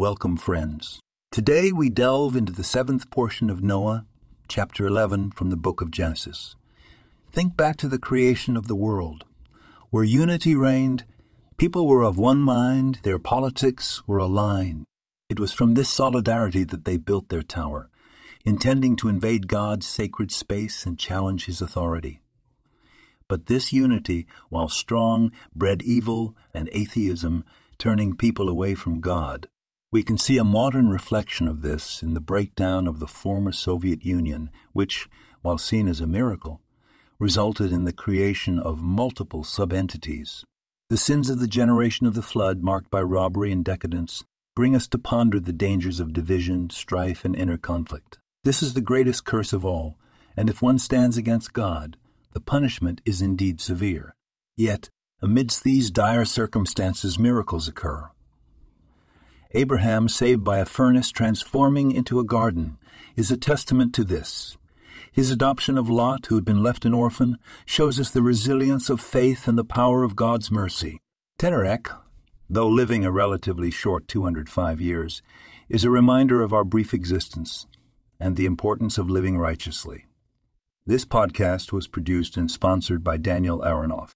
welcome, friends. Today we delve into the seventh portion of Noah, chapter 11 from the book of Genesis. Think back to the creation of the world. Where unity reigned, people were of one mind, their politics were aligned. It was from this solidarity that they built their tower, intending to invade God's sacred space and challenge his authority. But this unity, while strong, bred evil and atheism, turning people away from God. We can see a modern reflection of this in the breakdown of the former Soviet Union, which, while seen as a miracle, resulted in the creation of multiple sub-entities. The sins of the generation of the flood, marked by robbery and decadence, bring us to ponder the dangers of division, strife, and inner conflict. This is the greatest curse of all, and if one stands against God, the punishment is indeed severe. Yet, amidst these dire circumstances, miracles occur. Abraham, saved by a furnace transforming into a garden, is a testament to this. His adoption of Lot, who had been left an orphan, shows us the resilience of faith and the power of God's mercy. Tenarek, though living a relatively short 205 years, is a reminder of our brief existence and the importance of living righteously. This podcast was produced and sponsored by Daniel Aronoff.